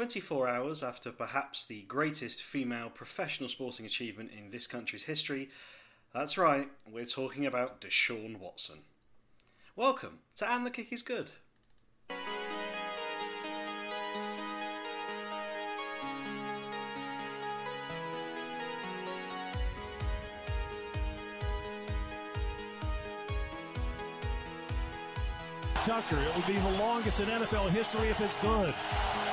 24 hours after perhaps the greatest female professional sporting achievement in this country's history, that's right, we're talking about Deshaun Watson. Welcome to And the Kick is Good. Tucker. It would be the longest in NFL history if it's good.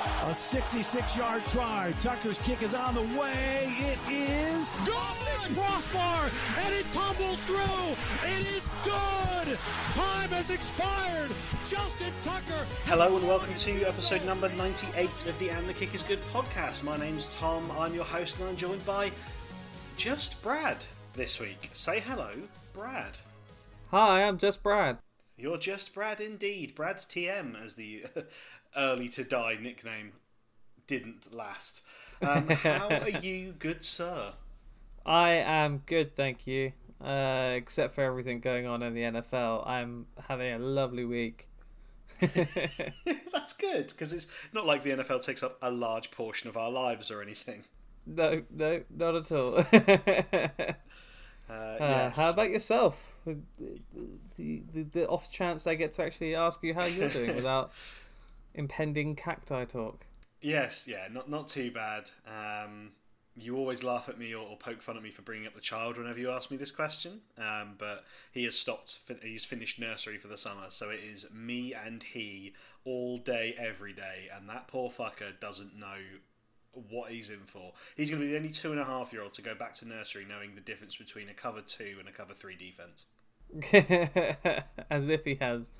A 66-yard try. Tucker's kick is on the way. It is good. It's crossbar, and it tumbles through. It is good. Time has expired. Justin Tucker. Hello and welcome to episode number 98 of the And the Kick is Good podcast. My name's Tom. I'm your host, and I'm joined by just Brad this week. Say hello, Brad. Hi, I'm just Brad. You're just Brad indeed. Brad's TM, as the early to die nickname didn't last. Um, how are you, good sir? I am good, thank you. Uh, except for everything going on in the NFL, I'm having a lovely week. That's good because it's not like the NFL takes up a large portion of our lives or anything. No, no, not at all. Uh, Uh, yes. How about yourself? The, the, the, the off chance I get to actually ask you how you're doing without impending cacti talk. Yes, yeah, not not too bad. Um, you always laugh at me or, or poke fun at me for bringing up the child whenever you ask me this question. Um, but he has stopped. fin- He's finished nursery for the summer, so it is me and he all day, every day. And that poor fucker doesn't know what he's in for. He's going to be the only two and a half year old to go back to nursery knowing the difference between a cover two and a cover three defense. As if he has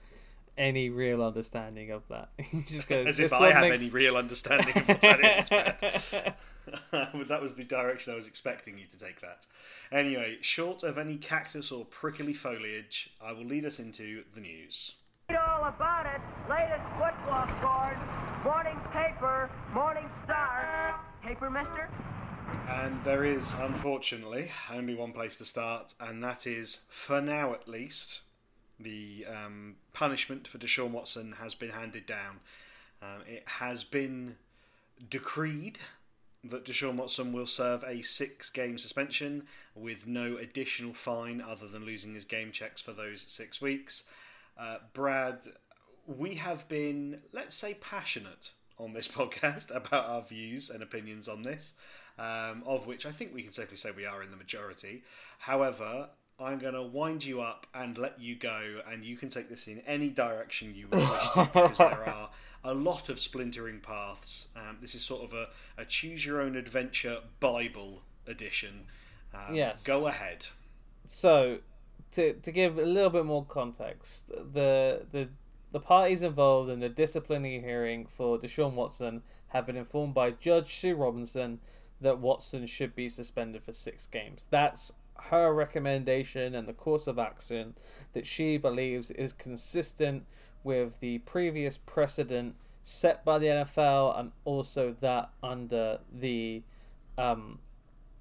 any real understanding of that. He just goes, As if I have makes- any real understanding of what that is. But that was the direction I was expecting you to take that. Anyway, short of any cactus or prickly foliage, I will lead us into the news. Read all about it. Latest football scores. Morning paper. Morning star. Paper, mister? And there is, unfortunately, only one place to start, and that is, for now at least, the um, punishment for Deshaun Watson has been handed down. Um, it has been decreed that Deshaun Watson will serve a six game suspension with no additional fine other than losing his game checks for those six weeks. Uh, Brad, we have been, let's say, passionate on this podcast about our views and opinions on this, um, of which I think we can safely say we are in the majority. However, I'm going to wind you up and let you go, and you can take this in any direction you wish to, because there are a lot of splintering paths. Um, this is sort of a, a choose your own adventure Bible edition. Um, Yes. Go ahead. So, to to give a little bit more context, the the the parties involved in the disciplinary hearing for Deshaun Watson have been informed by Judge Sue Robinson that Watson should be suspended for six games. That's her recommendation and the course of action that she believes is consistent with the previous precedent set by the NFL and also that under the um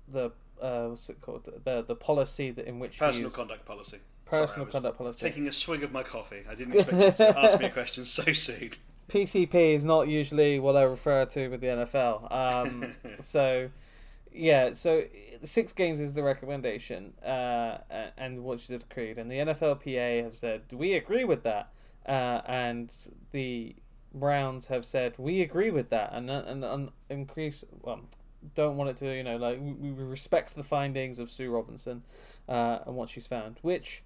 the uh what's it called the the policy that in which Personal conduct policy. Personal Sorry, conduct policy. Taking a swig of my coffee. I didn't expect you to ask me a question so soon. PCP is not usually what I refer to with the NFL. Um, so, yeah, so six games is the recommendation, uh, and what she decreed. And the NFLPA have said, we agree with that. Uh, and the Browns have said, we agree with that. And, and, and increase, well, don't want it to, you know, like, we, we respect the findings of Sue Robinson uh, and what she's found, which.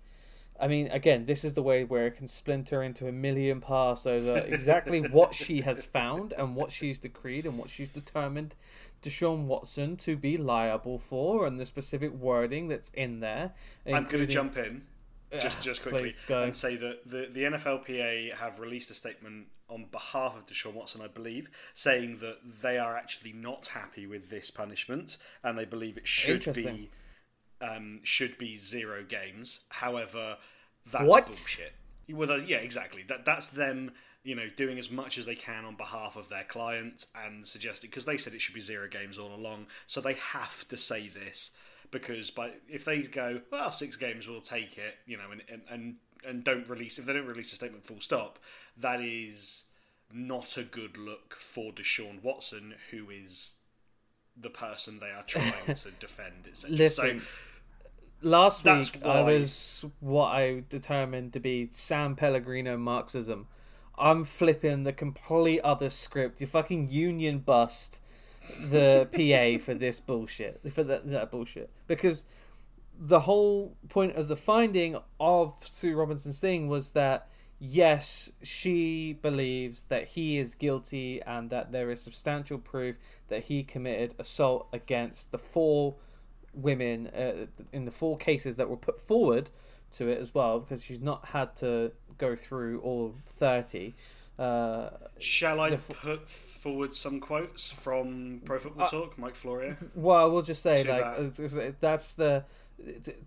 I mean, again, this is the way where it can splinter into a million parts over exactly what she has found and what she's decreed and what she's determined Deshaun Watson to be liable for and the specific wording that's in there. I'm going to jump in just just quickly please and say that the the NFLPA have released a statement on behalf of Deshaun Watson, I believe, saying that they are actually not happy with this punishment and they believe it should be um, should be zero games. However, that's What? bullshit. Well, yeah, exactly. That that's them, you know, doing as much as they can on behalf of their client and suggesting because they said it should be zero games all along, so they have to say this because by if they go well six games we'll take it, you know, and and and, and don't release if they don't release a statement full stop, that is not a good look for Deshaun Watson, who is the person they are trying to defend. Etc. Listen, so, last week I was what I determined to be Sam Pellegrino Marxism. I'm flipping the complete other script. You fucking union bust the PA for this bullshit. For that, that bullshit. Because the whole point of the finding of Sue Robinson's thing was that yes, she believes that he is guilty and that there is substantial proof that he committed assault against the four women uh, in the four cases that were put forward to it as well because she's not had to go through all 30 uh, shall I put forward some quotes from Pro Football Uh, Talk, Mike Florio? Well, I will just say, like, that. that's the.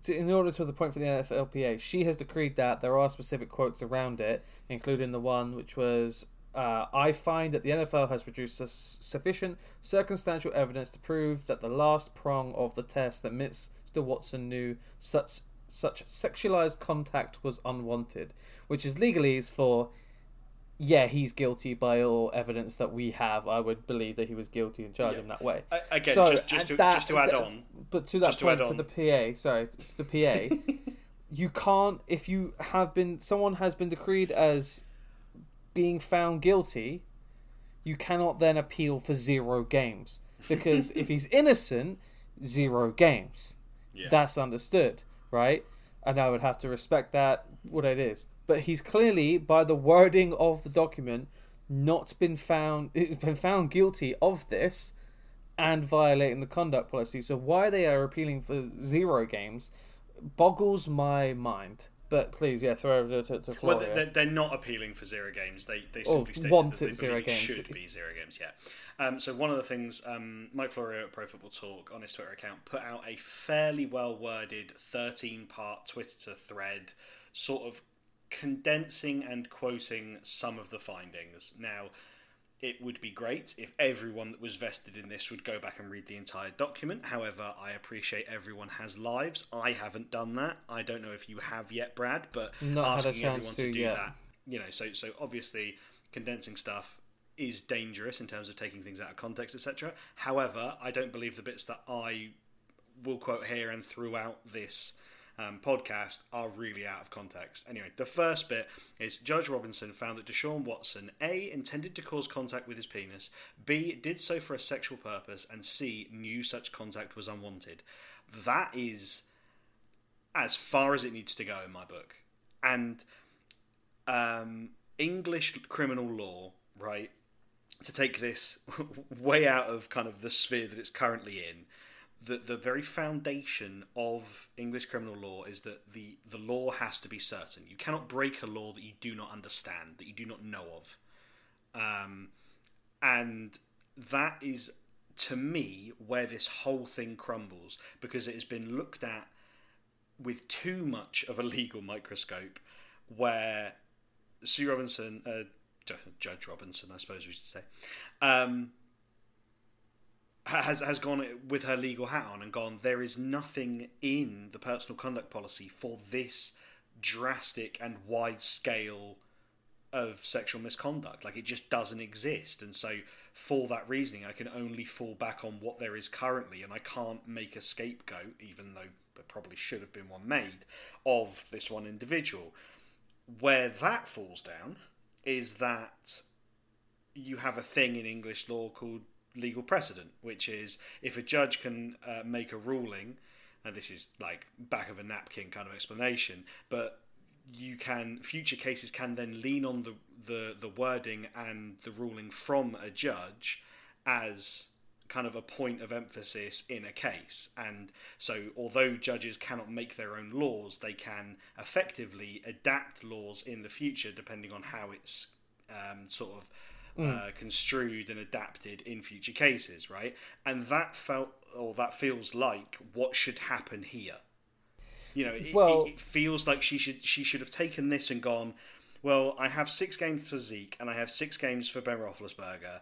In order to the point for the NFLPA, she has decreed that there are specific quotes around it, including the one which was, uh, "I find that the NFL has produced sufficient circumstantial evidence to prove that the last prong of the test that Mr. Watson knew such such sexualized contact was unwanted," which is legalese for yeah, he's guilty by all evidence that we have. I would believe that he was guilty and charge him that way. A- again, So, just, just, to, that- just to add on, But to that Just to point, add to the PA, sorry, to the PA, you can't if you have been someone has been decreed as being found guilty, you cannot then appeal for zero games because if he's innocent, zero games. Yeah. That's understood, right? And I would have to respect that what it is. But he's clearly, by the wording of the document, not been found. It's been found guilty of this and violating the conduct policy. So why they are appealing for zero games boggles my mind. But please, yeah, throw over to, to Well, they're, they're not appealing for zero games. They they Or simply stated wanted that they zero games. should be zero games. Yeah. Um, so one of the things um, Mike Florio at Pro Football Talk on his Twitter account put out a fairly well worded thirteen part Twitter thread, sort of condensing and quoting some of the findings. Now. It would be great if everyone that was vested in this would go back and read the entire document. However, I appreciate everyone has lives. I haven't done that. I don't know if you have yet, Brad, but Not asking everyone to to do yet. that you know so so obviously condensing stuff is dangerous in terms of taking things out of context etc however i don't believe the bits that i will quote here and throughout this um, podcast are really out of context. Anyway, the first bit is Judge Robinson found that Deshaun Watson A intended to cause contact with his penis, B did so for a sexual purpose, and C knew such contact was unwanted. That is as far as it needs to go in my book. And um, English criminal law, right? To take this way out of kind of the sphere that it's currently in, the the very foundation of English criminal law is that the the law has to be certain. You cannot break a law that you do not understand, that you do not know of, um, and that is to me where this whole thing crumbles because it has been looked at with too much of a legal microscope, where Sue Robinson, uh, Judge Robinson, I suppose we should say, um, has has gone with her legal hat on and gone. There is nothing in the personal conduct policy for this drastic and wide scale of sexual misconduct. Like it just doesn't exist, and so for that reasoning, I can only fall back on what there is currently, and I can't make a scapegoat, even though there probably should have been one made of this one individual. Where that falls down is that you have a thing in English law called legal precedent, which is if a judge can uh, make a ruling, and this is like back of a napkin kind of explanation, but you can future cases can then lean on the the, the wording and the ruling from a judge as kind of a point of emphasis in a case. And so, although judges cannot make their own laws, they can effectively adapt laws in the future depending on how it's um, sort of uh, construed and adapted in future cases, right? And that felt, or that feels like what should happen here. You know, it, Well- it, it feels like she should she should have taken this and gone. Well, I have six games for Zeke and I have six games for Ben Roethlisberger,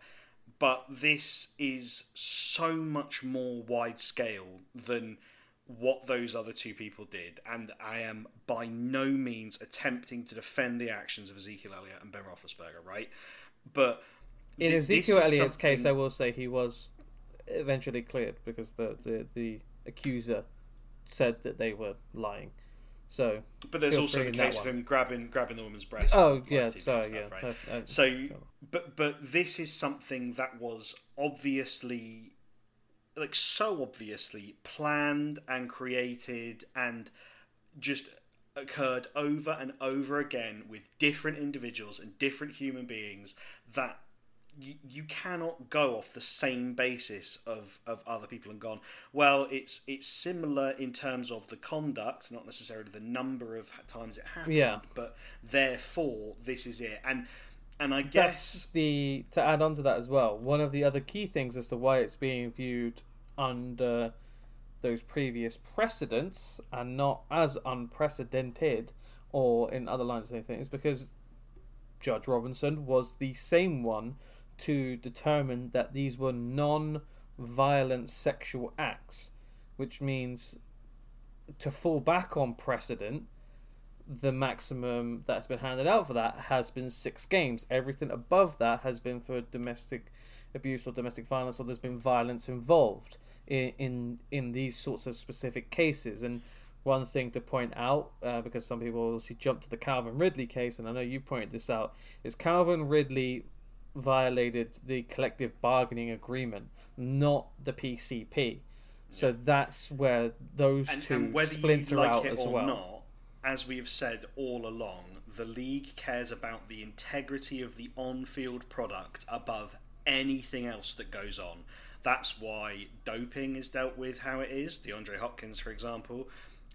but this is so much more wide scale than what those other two people did, and I am by no means attempting to defend the actions of Ezekiel Elliott and Ben Roethlisberger, right? But In thi- Ezekiel Elliott's case, I will say he was eventually cleared because the, the, the accuser said that they were lying. So, But there's also the case of him grabbing grabbing the woman's breast. oh yeah, live TV and sorry, yeah. right? uh, uh, So, but but this is something that was obviously, like so obviously planned and created and just occurred over and over again with different individuals and different human beings that you, you cannot go off the same basis of, of other people and gone well it's it's similar in terms of the conduct not necessarily the number of times it happened Yeah. but therefore this is it and and I That's guess the to add on to that as well. One of the other key things as to why it's being viewed under those previous precedents and not as unprecedented or in other lines of anything is because Judge Robinson was the same one to determine that these were non-violent sexual acts, which means to fall back on precedent the maximum that's been handed out for that has been six games. Everything above that has been for domestic abuse or domestic violence, or there's been violence involved in in, in these sorts of specific cases. And one thing to point out, uh, because some people obviously jump to the Calvin Ridley case, and I know you pointed this out, is Calvin Ridley violated the collective bargaining agreement, not the PCP. So that's where those and, two and whether splinter like out it as or well. not, as we've said all along, the league cares about the integrity of the on-field product above anything else that goes on. That's why doping is dealt with how it is. DeAndre Hopkins, for example,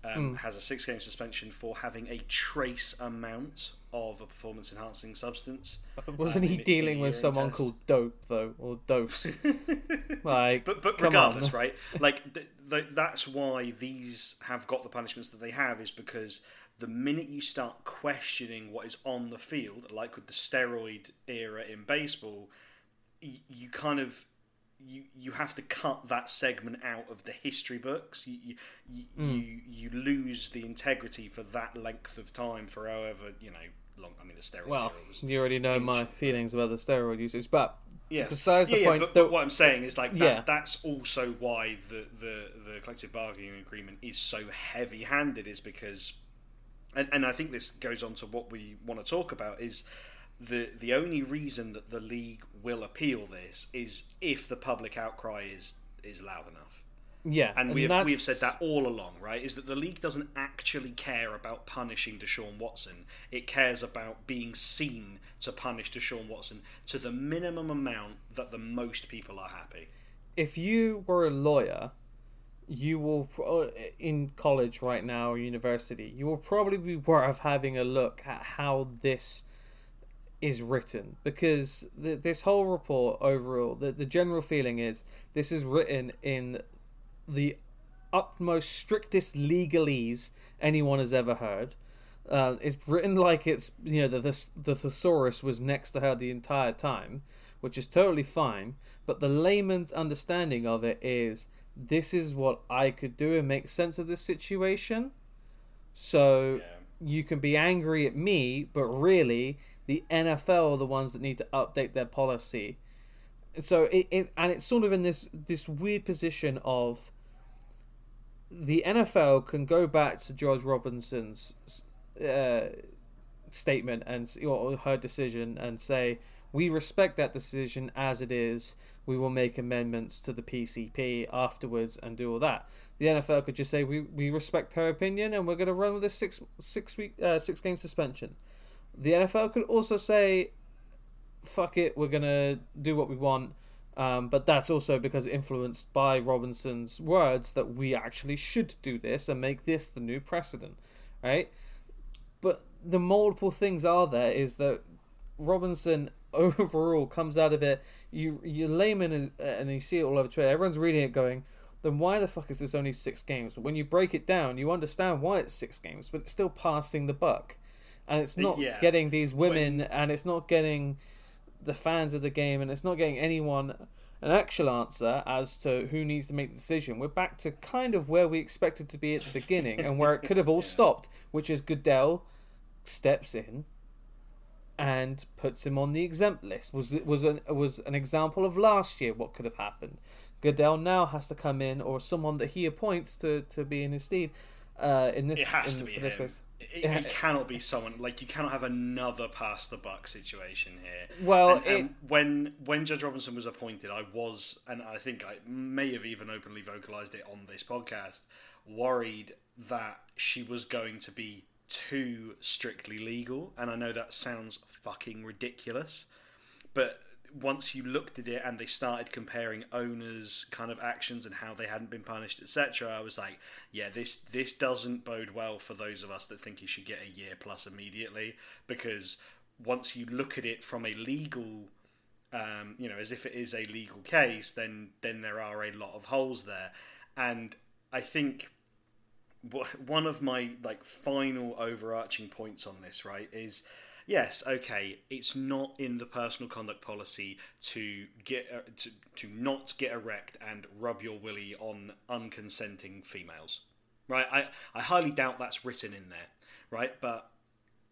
um, Mm. has a six-game suspension for having a trace amount of a performance-enhancing substance. Wasn't um, he in- in dealing with someone test. called Dope though, or Dose? like, but but regardless, on. right? Like th- th- that's why these have got the punishments that they have is because the minute you start questioning what is on the field, like with the steroid era in baseball, y- you kind of you you have to cut that segment out of the history books. You you, you, Hmm. you you lose the integrity for that length of time for however you know long. I mean, the steroid Well, was you already know my feelings about the steroid usage, but Yes. besides the yeah, yeah, point but, that but what I'm saying is like that, Yeah. that's also why the, the, the collective bargaining agreement is so heavy handed is because and, and I think this goes on to what we want to talk about is the the only reason that the league will appeal this is if the public outcry is is loud enough. yeah, And, we have we have said that all along, right? Is that the league doesn't actually care about punishing Deshaun Watson. It cares about being seen to punish Deshaun Watson to the minimum amount that the most people are happy. if you were a lawyer, you will uh, in college right now or university, you will probably be worth having a look at how this is written because the, this whole report overall, the, the general feeling is this is written in the utmost strictest legalese anyone has ever heard. Uh, it's written like it's you know the, the the thesaurus was next to her the entire time, which is totally fine. But the layman's understanding of it is this is what I could do and make sense of this situation. So you can be angry at me, but really the NFL are the ones that need to update their policy. So it, it and it's sort of in this this weird position of the NFL can go back to Judge Robinson's uh, statement and or her decision and say we respect that decision as it is. We will make amendments to the PCP afterwards and do all that. The NFL could just say we, we respect her opinion and we're going to run with this six six week uh, six game suspension. The NFL could also say fuck it, we're going to do what we want. Um, but that's also because influenced by Robinson's words that we actually should do this and make this the new precedent, right? But the multiple things are there is that Robinson overall comes out of it. You you layman and you see it all over Twitter. Everyone's reading it, going, "Then why the fuck is this only six games?" When you break it down, you understand why it's six games, but it's still passing the buck, and it's not Yeah. getting these women, and it's not getting the fans of the game, and it's not getting anyone an actual answer as to who needs to make the decision. We're back to kind of where we expected to be at the beginning, and where it could have all stopped, which is Goodell steps in, and puts him on the exempt list. Was was an, was an example of last year what could have happened. Goodell now has to come in, or someone that he appoints to, to be in his stead. Uh, in this, It has in, to be for this him. race. It, it cannot be someone like you cannot have another pass the buck situation here. Well, And- and when when Judge Robinson was appointed, I was, and I think I may have even openly vocalized it on this podcast, worried that she was going to be too strictly legal. And I know that sounds fucking ridiculous, but once you looked at it and they started comparing owners' kind of actions and how they hadn't been punished, etc., I was like, yeah, this this doesn't bode well for those of us that think he should get a year plus immediately because once you look at it from a legal um, you know, as if it is a legal case, then then there are a lot of holes there, and I think one of my like final overarching points on this, right, is yes, okay, it's not in the personal conduct policy to get uh, to to not get erect and rub your willy on unconsenting females, right? I I highly doubt that's written in there, right? But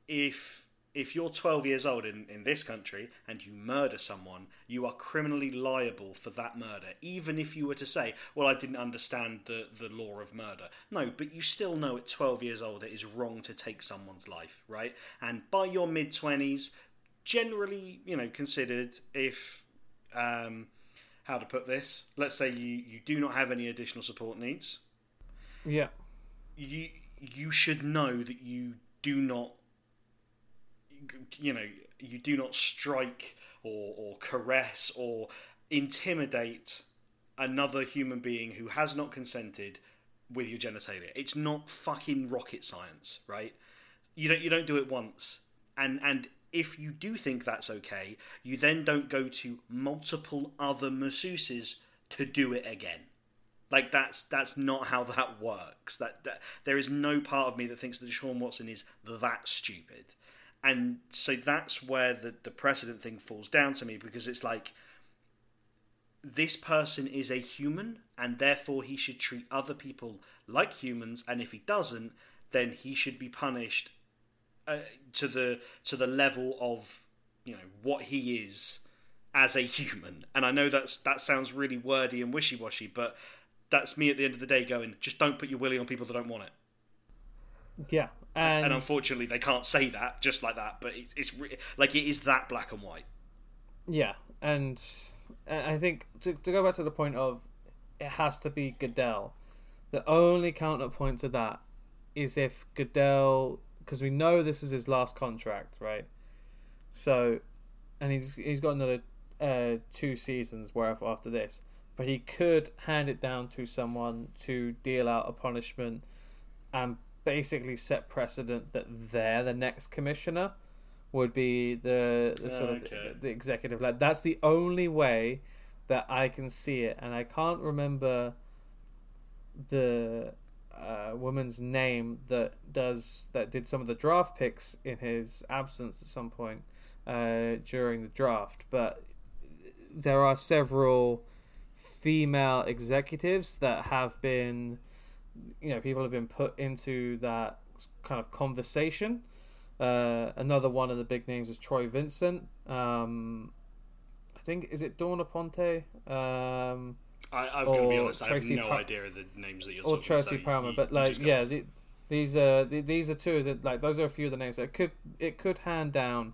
if if you're 12 years old in, in this country and you murder someone, you are criminally liable for that murder, even if you were to say, Well, I didn't understand the, the law of murder. No, but you still know at 12 years old it is wrong to take someone's life, right? And by your mid 20s, generally, you know, considered if. Um, how to put this? Let's say you, you do not have any additional support needs Yeah. you you should know that you do not you know you do not strike or, or caress or intimidate another human being who has not consented with your genitalia. It's not fucking rocket science right? You don't you don't do it once. And and if you do think that's okay you then don't go to multiple other masseuses to do it again. Like that's that's not how that works. That, that there is no part of me that thinks that Sean Watson is that stupid, and so that's where the the precedent thing falls down to me because it's like this person is a human and therefore he should treat other people like humans, and if he doesn't, then he should be punished uh, to the to the level of you know what he is as a human. And I know that's that sounds really wordy and wishy washy, but that's me at the end of the day going, just don't put your willy on people that don't want it. Yeah. And, And unfortunately, they can't say that just like that. But it's, it's re- like it is that black and white. Yeah, and I think to, to go back to the point of it has to be Goodell. The only counterpoint to that is if Goodell, because we know this is his last contract, right? So, and he's he's got another uh, two seasons worth after this, but he could hand it down to someone to deal out a punishment and basically set precedent that they're the next commissioner would be the, the sort Okay. of the executive led. That's the only way that I can see it, and I can't remember the uh, woman's name that does that did some of the draft picks in his absence at some point uh, during the draft, but there are several female executives that have been, you know, people have been put into that kind of conversation. Uh, another one of the big names is Troy Vincent. Um, I think is it Dawn Aponte um, I, going to be honest. I have no Pa- idea of the names that you're or talking Tracy Palmer. but like, yeah, the, these are the, these are two that like those are a few of the names that could it could hand down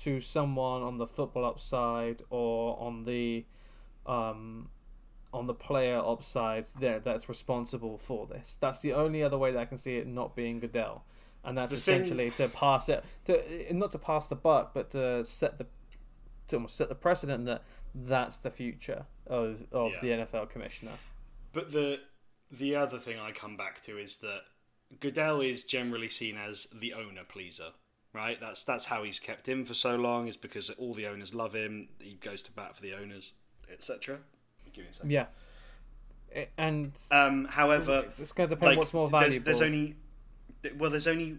to someone on the football upside or on the um on the player upside there that's responsible for this. That's the only other way that I can see it not being Goodell, and that's The thing- essentially to pass it to not to pass the buck, but to set the to almost set the precedent that that's the future of of Yeah. the NFL commissioner. But the the other thing I come back to is that Goodell is generally seen as the owner pleaser, right? That's that's how he's kept in for so long. Is because all the owners love him. He goes to bat for the owners, etc. Give me a second. Yeah, and Um, however, it's going to depend like, what's more valuable. there's only well, there's only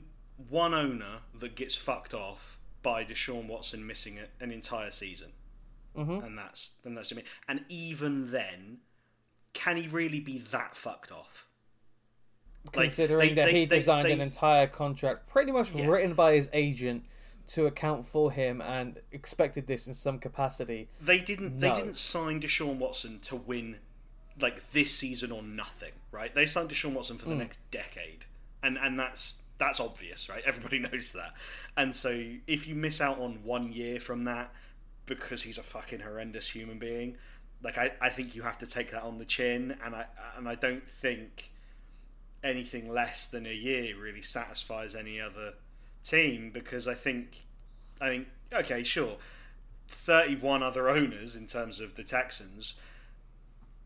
one owner that gets fucked off by Deshaun Watson missing an entire season, Mhm. and that's and that's to me. And even then, can he really be that fucked off? Like, considering they- that they- he they- designed an entire contract pretty much Yeah. written by his agent to account for him and expected this in some capacity. They didn't. They didn't sign Deshaun Watson to win like this season or nothing, right? They signed Deshaun Watson for the mm. next decade, and and that's that's obvious, right? Everybody knows that. And so if you miss out on one year from that because he's a fucking horrendous human being, like I, I think you have to take that on the chin, and I and I don't think anything less than a year really satisfies any other team because I think I think okay, sure. 31 other owners in terms of the Texans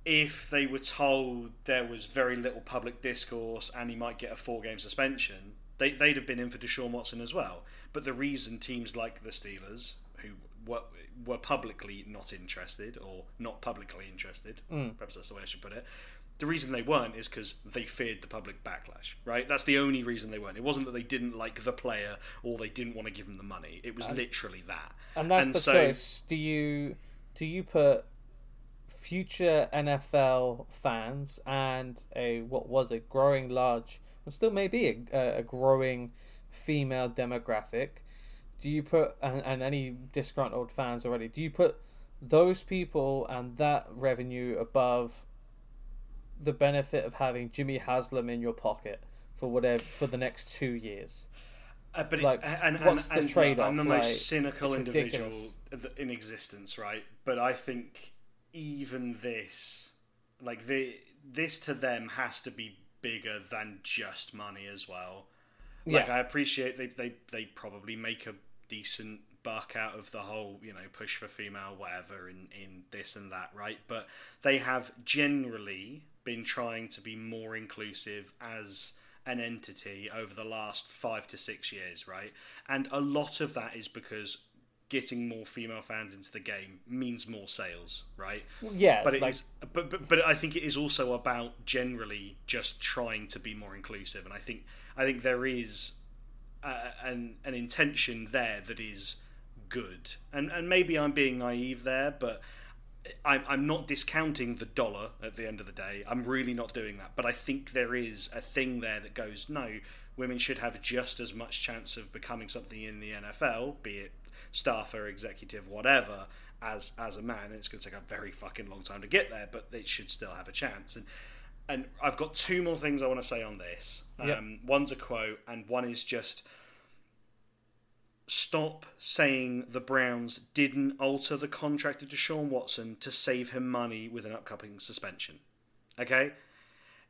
if they were told there was very little public discourse and he might get a four game suspension, they, they'd have been in for Deshaun Watson as well. But the reason teams like the Steelers, who were, were publicly not interested, or not publicly interested, mm. perhaps that's the way I should put it, the reason they weren't is because they feared the public backlash, right? That's the only reason they weren't. It wasn't that they didn't like the player or they didn't want to give him the money. It was literally that. And that's the so- choice. Do you do you put future NFL fans and a what was a growing large, and still may be a, a growing female demographic? Do you put and, and any disgruntled fans already? Do you put those people and that revenue above the benefit of having Jimmy Haslam in your pocket for whatever for the next two years? Uh, but Like, it, and, and, what's the trade-off? I'm the Like, most cynical individual in existence, right? But I think even this, like the this to them has to be bigger than just money as well. Like Yeah. I appreciate they they they probably make a decent buck out of the whole you know push for female whatever in in this and that right? But they have generally been trying to be more inclusive as an entity over the last five to six years right? And a lot of that is because getting more female fans into the game means more sales right? Yeah, but it is, like- but, but but I think it is also about generally just trying to be more inclusive, and I think I think there is uh, an an intention there that is good, and and maybe I'm being naive there, but. I'm, I'm not discounting the dollar at the end of the day. I'm really not doing that. But I think there is a thing there that goes, no, women should have just as much chance of becoming something in the NFL, be it staffer, executive, whatever, as as a man. It's going to take a very fucking long time to get there, but they should still have a chance. And and I've got two more things I want to say on this. Yep. Um, One's a quote, and one is just stop saying the Browns didn't alter the contract of Deshaun Watson to save him money with an upcoming suspension. Okay?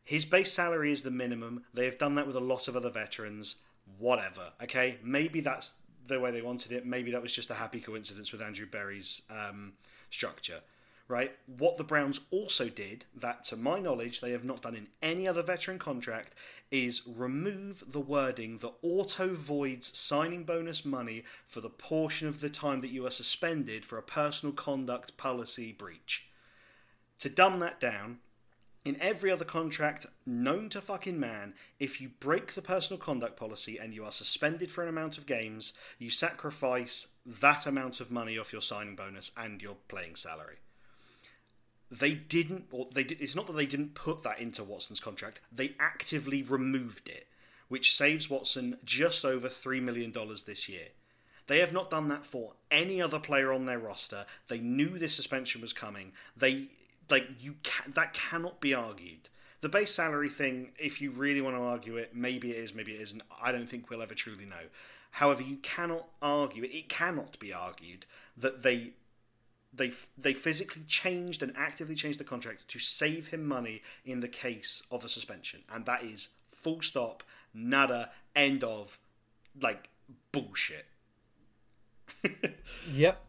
His base salary is the minimum. They have done that with a lot of other veterans. Whatever. Okay? Maybe that's the way they wanted it. Maybe that was just a happy coincidence with Andrew Berry's um, structure. Right? What the Browns also did, that to my knowledge they have not done in any other veteran contract, is remove the wording that auto voids signing bonus money for the portion of the time that you are suspended for a personal conduct policy breach. To dumb that down, in every other contract known to fucking man, if you break the personal conduct policy and you are suspended for an amount of games, you sacrifice that amount of money off your signing bonus and your playing salary. They didn't, or they did. It's not that they didn't put that into Watson's contract. They actively removed it, which saves Watson just over three million dollars this year. They have not done that for any other player on their roster. They knew this suspension was coming. They like you can that cannot be argued. The base salary thing, if you really want to argue it, maybe it is, maybe it isn't. I don't think we'll ever truly know. However, you cannot argue. It cannot be argued that they they they physically changed and actively changed the contract to save him money in the case of a suspension, and that is full stop, nada, end of, like bullshit. Yep.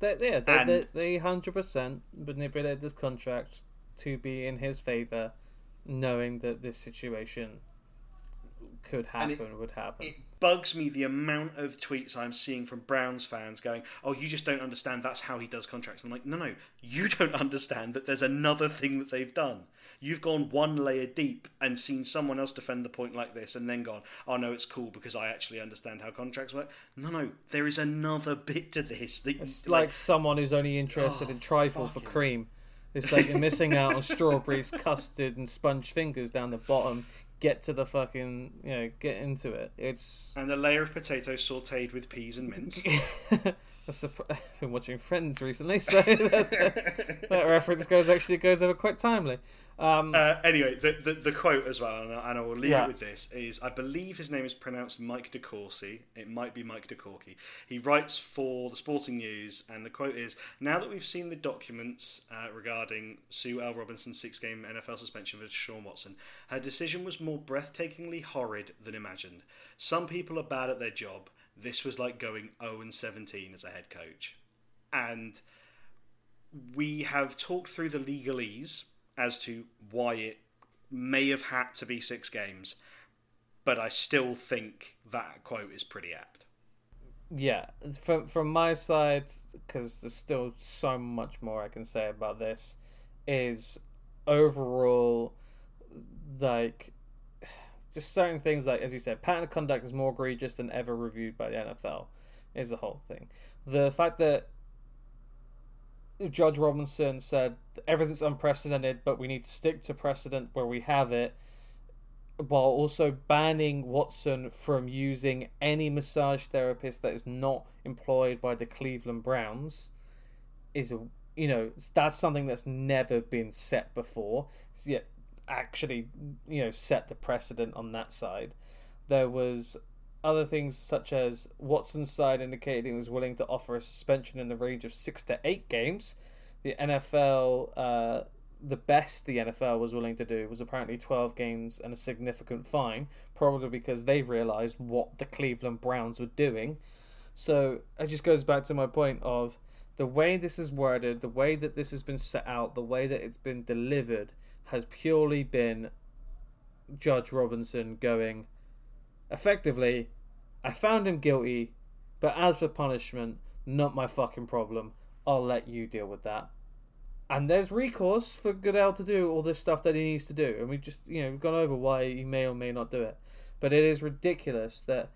They, yeah, they, And- they, they 100% manipulated this contract to be in his favour, knowing that this situation could And it- happen, would happen. It bugs me the amount of tweets I'm seeing from Browns fans going, "Oh, you just don't understand. That's how he does contracts." I'm like, "No, no, you don't understand that there's another thing that they've done. You've gone one layer deep and seen someone else defend the point like this, and then gone, "Oh no, it's cool because I actually understand how contracts work." No, no, there is another bit to this. That, It's like, someone who's only interested oh, in trifle for cream. It's like you're missing out on strawberries, custard, and sponge fingers down the bottom. Get to the fucking you know get into it. It's And a layer of potatoes sautéed with peas and mince. I've been watching Friends recently, so that, that reference goes actually goes over quite timely. Um, Uh, anyway, the, the the quote as well, and I, and I will leave Yeah. it with this: is I believe his name is pronounced Mike DeCourcy. It might be Mike DeCorky. He writes for the Sporting News, and the quote is: "Now that we've seen the documents uh, regarding Sue L. Robinson's six-game NFL suspension for Sean Watson, her decision was more breathtakingly horrid than imagined. Some people are bad at their job. This was like going 0 and 17 as a head coach, and." we have talked through the legalese as to why it may have had to be six games, but I still think that quote is pretty apt. yeah, from from my side, because there's still so much more I can say about this, is overall like just certain things like as you said, pattern of conduct is more egregious than ever reviewed by the NFL. Is the whole thing. The fact that Judge Robinson said everything's unprecedented, but we need to stick to precedent where we have it, while also banning Watson from using any massage therapist that is not employed by the Cleveland Browns, is a you know that's something that's never been set before. Yet actually, you know, set the precedent on that side. There was other things such as Watson's side indicating he was willing to offer a suspension in the range of six to eight games. The NFL, uh, the best the NFL was willing to do was apparently 12 games and a significant fine, probably because they realized what the Cleveland Browns were doing. So it just goes back to my point of the way this is worded, the way that this has been set out, the way that it's been delivered has purely been Judge Robinson going, effectively, I found him guilty, but as for punishment, not my fucking problem. I'll let you deal with that. And there's recourse for Goodell to do all this stuff that he needs to do. And we just, you know, we've gone over why he may or may not do it. But it is ridiculous that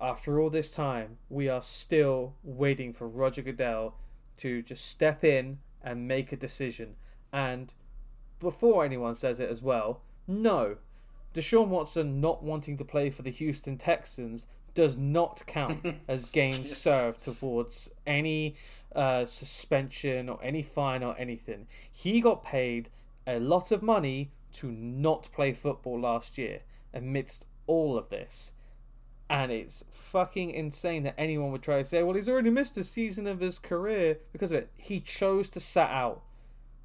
after all this time, we are still waiting for Roger Goodell to just step in and make a decision. And before anyone says it as well, no, Deshaun Watson not wanting to play for the Houston Texans does not count as games served towards any uh, suspension or any fine or anything. He got paid a lot of money to not play football last year amidst all of this. And it's fucking insane that anyone would try to say, well, he's already missed a season of his career because of it. He chose to sat out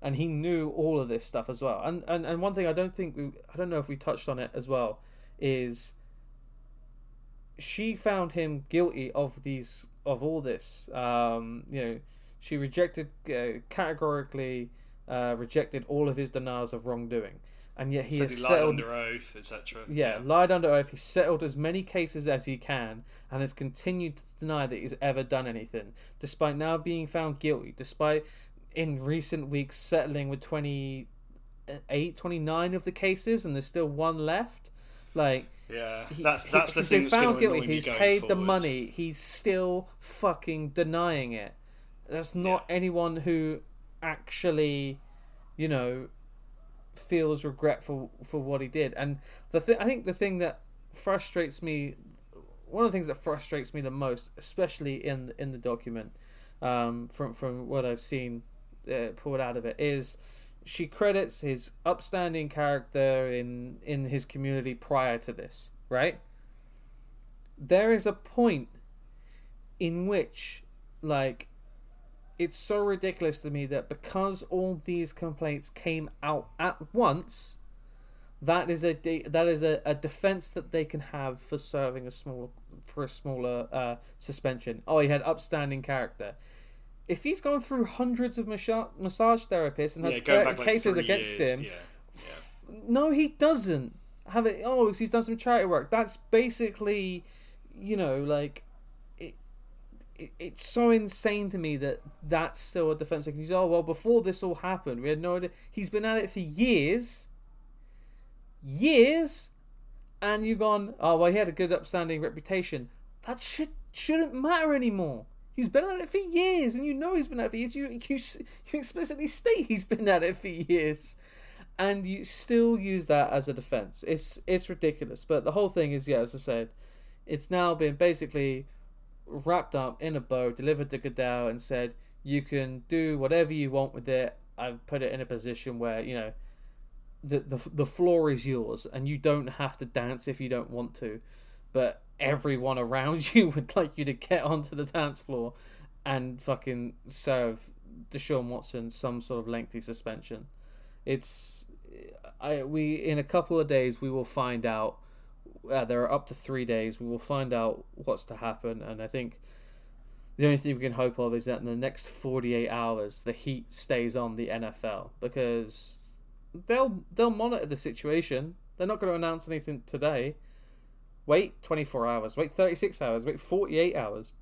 and he knew all of this stuff as well. And and, and one thing I don't think we I don't know if we touched on it as well is she found him guilty of these of all this. Um, you know, she rejected uh, categorically uh, rejected all of his denials of wrongdoing, and yet he Said has he lied settled. under oath, etc. Yeah, lied under oath. He settled as many cases as he can and has continued to deny that he's ever done anything, despite now being found guilty, despite in recent weeks settling with 28, 29 of the cases, and there's still one left. Like, Yeah, he- that's he- that's the he's thing been that's found guilty. He's paid the money. He's still fucking denying it. That's not anyone who actually, you know, feels regretful for what he did. And the thing, I think, the thing that frustrates me, one of the things that frustrates me the most, especially in in the document, um, from from what I've seen uh, pulled out of it, is she credits his upstanding character in in his community prior to this, right? There is a point in which, like, it's so ridiculous to me that because all these complaints came out at once, that is a de- that is a, a defense that they can have for serving a small for a smaller uh, suspension. Oh, he had upstanding character. If he's gone through hundreds of massa- massage therapists and has Yeah, 30 back like cases against years, him, Yeah, yeah. no, he doesn't have it. Oh, he's done some charity work. That's basically, you know, like it. it it's so insane to me that that's still a defense. Like oh well, before this all happened, we had no idea. He's been at it for years, years, and you've gone oh well, he had a good upstanding reputation. That should shouldn't matter anymore. He's been at it for years, and you know he's been at it for years. You you you explicitly state he's been at it for years and you still use that as a defense. It's it's ridiculous. But the whole thing is, yeah, as I said, it's now been basically wrapped up in a bow, delivered to Goodell, and said you can do whatever you want with it. I've put it in a position where you know the the the floor is yours, and you don't have to dance if you don't want to, but everyone around you would like you to get onto the dance floor and fucking serve Deshaun Watson some sort of lengthy suspension. It's I we in a couple of days we will find out. Uh, there are up to three days. We will find out what's to happen, and I think the only thing we can hope of is that in the next 48 hours the heat stays on the NFL because they'll they'll monitor the situation. They're not going to announce anything today. Wait 24 hours, wait 36 hours, wait 48 hours.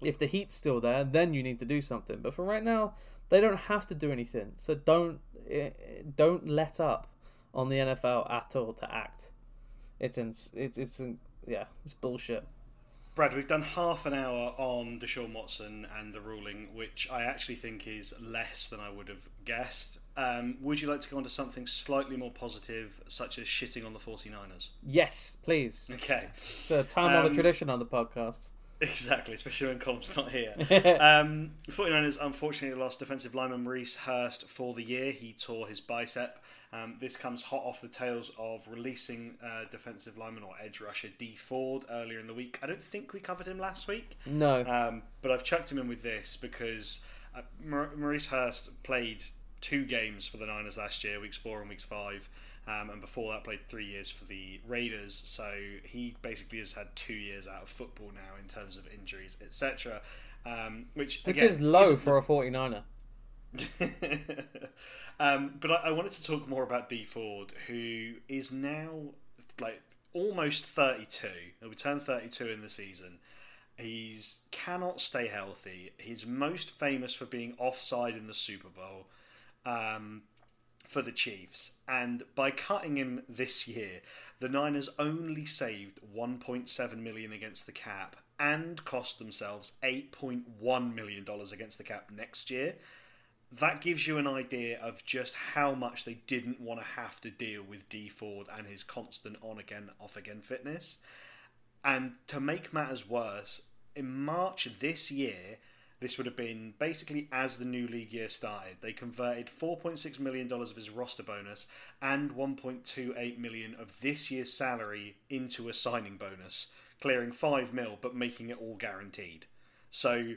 If the heat's still there, then you need to do something. But for right now, they don't have to do anything. So don't eh, don't let up on the NFL at all to act. It's in, it's it's in, yeah, it's bullshit. Brad, we've done half an hour on Deshaun Watson and the ruling, which I actually think is less than I would have guessed. Um, would you like to go on to something slightly more positive, such as shitting on the 49ers? Yes, please. Okay. It's a time honored Um, tradition on the podcast. Exactly, especially when Callum's not here. um, the 49ers unfortunately lost defensive lineman Maurice Hurst for the year. He tore his bicep. Um, this comes hot off the tails of releasing uh, defensive lineman or edge rusher Dee Ford earlier in the week. I don't think we covered him last week. No. Um, but I've chucked him in with this because uh, Maurice Hurst played two games for the Niners last year, weeks four and weeks five. Um, and before that, played three years for the Raiders. So he basically has had two years out of football now in terms of injuries, etc. Um, which Which again, is low for a 49er. um, but I, I wanted to talk more about Dee Ford, who is now like almost 32. He'll be turned 32 in the season. He's cannot stay healthy. He's most famous for being offside in the Super Bowl um, for the Chiefs, and by cutting him this year, the Niners only saved 1.7 million against the cap and cost themselves 8.1 million dollars against the cap next year that gives you an idea of just how much they didn't want to have to deal with Dee Ford and his constant on again, off again fitness. And to make matters worse, in March this year, this would have been basically as the new league year started. They converted $4.6 million of his roster bonus and 1.28 million of this year's salary into a signing bonus, clearing 5 mil but making it all guaranteed. So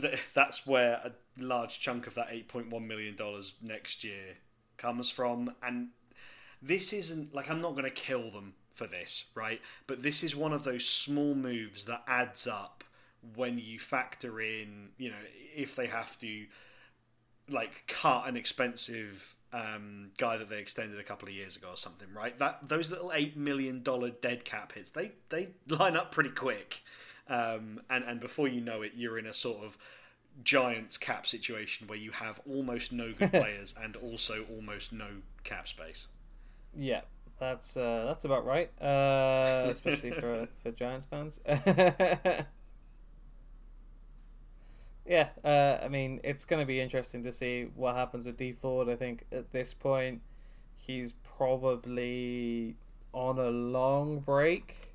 th- that's where a large chunk of that $8.1 million next year comes from. And this isn't like I'm not going to kill them for this, right? But this is one of those small moves that adds up when you factor in, you know, if they have to like cut an expensive um, guy that they extended a couple of years ago or something, right? That those little eight million dollar dead cap hits, they they line up pretty quick, um, and and before you know it, you're in a sort of Giants cap situation where you have almost no good players and also almost no cap space. Yeah, that's uh, that's about right. Uh, especially for for Giants fans. yeah, uh, I mean it's going to be interesting to see what happens with Dee Ford. I think at this point he's probably on a long break,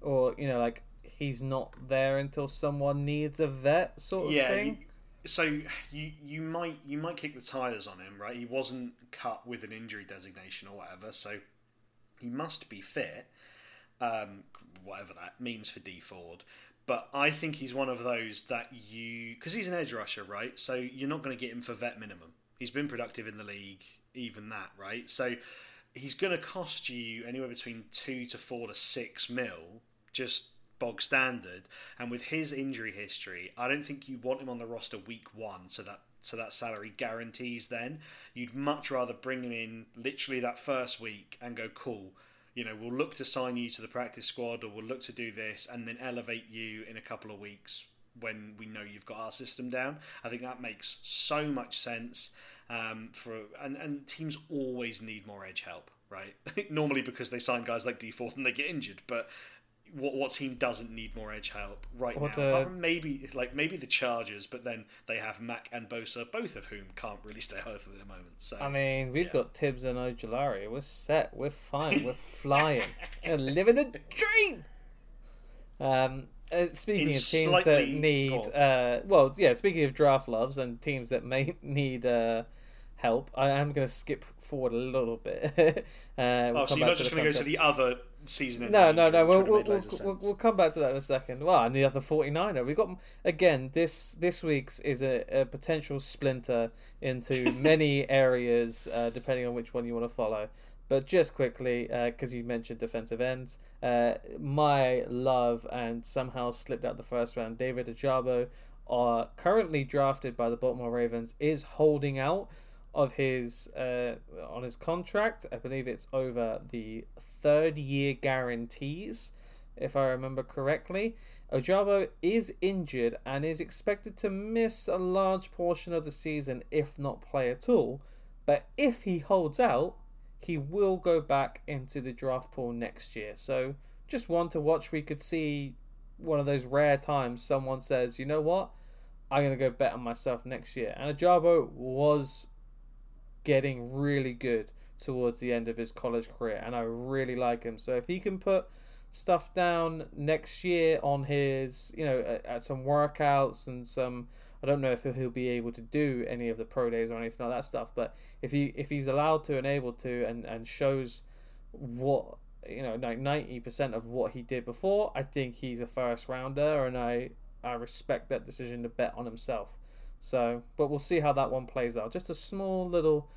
or you know, like he's not there until someone needs a vet sort of yeah. thing. You, so you you might you might kick the tires on him, right? He wasn't cut with an injury designation or whatever, so he must be fit, um, whatever that means for Dee Ford. But I think he's one of those that you because he's an edge rusher, right? So you're not going to get him for vet minimum. He's been productive in the league, even that, right? So he's going to cost you anywhere between two to four to six mil, just bog standard. And with his injury history, I don't think you want him on the roster week one, so that so that salary guarantees. Then you'd much rather bring him in literally that first week and go cool. You know, we'll look to sign you to the practice squad, or we'll look to do this, and then elevate you in a couple of weeks when we know you've got our system down. I think that makes so much sense. Um, for and, and teams always need more edge help, right? Normally because they sign guys like Dee Ford and they get injured, but what what team doesn't need more edge help right What, now? uh, Apart from maybe like maybe the Chargers, but then they have Mack and Bosa, both of whom can't really stay healthy at the moment. So I mean, we've Yeah. got Thibs and Ojulari. We're set. We're fine. We're flying. We're living a dream. Um, uh, speaking In of teams that need, uh, well, yeah. Speaking of draft loves and teams that may need uh, help, I am going to skip forward a little bit. uh, we'll oh, so you're not just going to go to the other season? No, no, no. We'll, we'll, we'll, we'll, we'll come back to that in a second. Well, and the other 49er. We've got, again, this this week's is a, a potential splinter into many areas, uh, depending on which one you want to follow. But just quickly, because you mentioned defensive ends, uh, my love and somehow slipped out the first round, David Ojabo, are currently drafted by the Baltimore Ravens, is holding out of his uh, on his contract. I believe it's over the third year guarantees, if I remember correctly. Ojabo is injured and is expected to miss a large portion of the season, if not play at all. But if he holds out, he will go back into the draft pool next year. So just one to watch. We could see one of those rare times someone says, you know what? I'm going to go bet on myself next year. And Ojabo was getting really good towards the end of his college career, and I really like him. So if he can put stuff down next year on his, you know, at, some workouts and some, I don't know if he'll be able to do any of the pro days or anything like that stuff, but if he if he's allowed to and able to and and shows what you know like 90% of what he did before i think he's a first rounder and i i respect that decision to bet on himself so but we'll see how that one plays out just a small little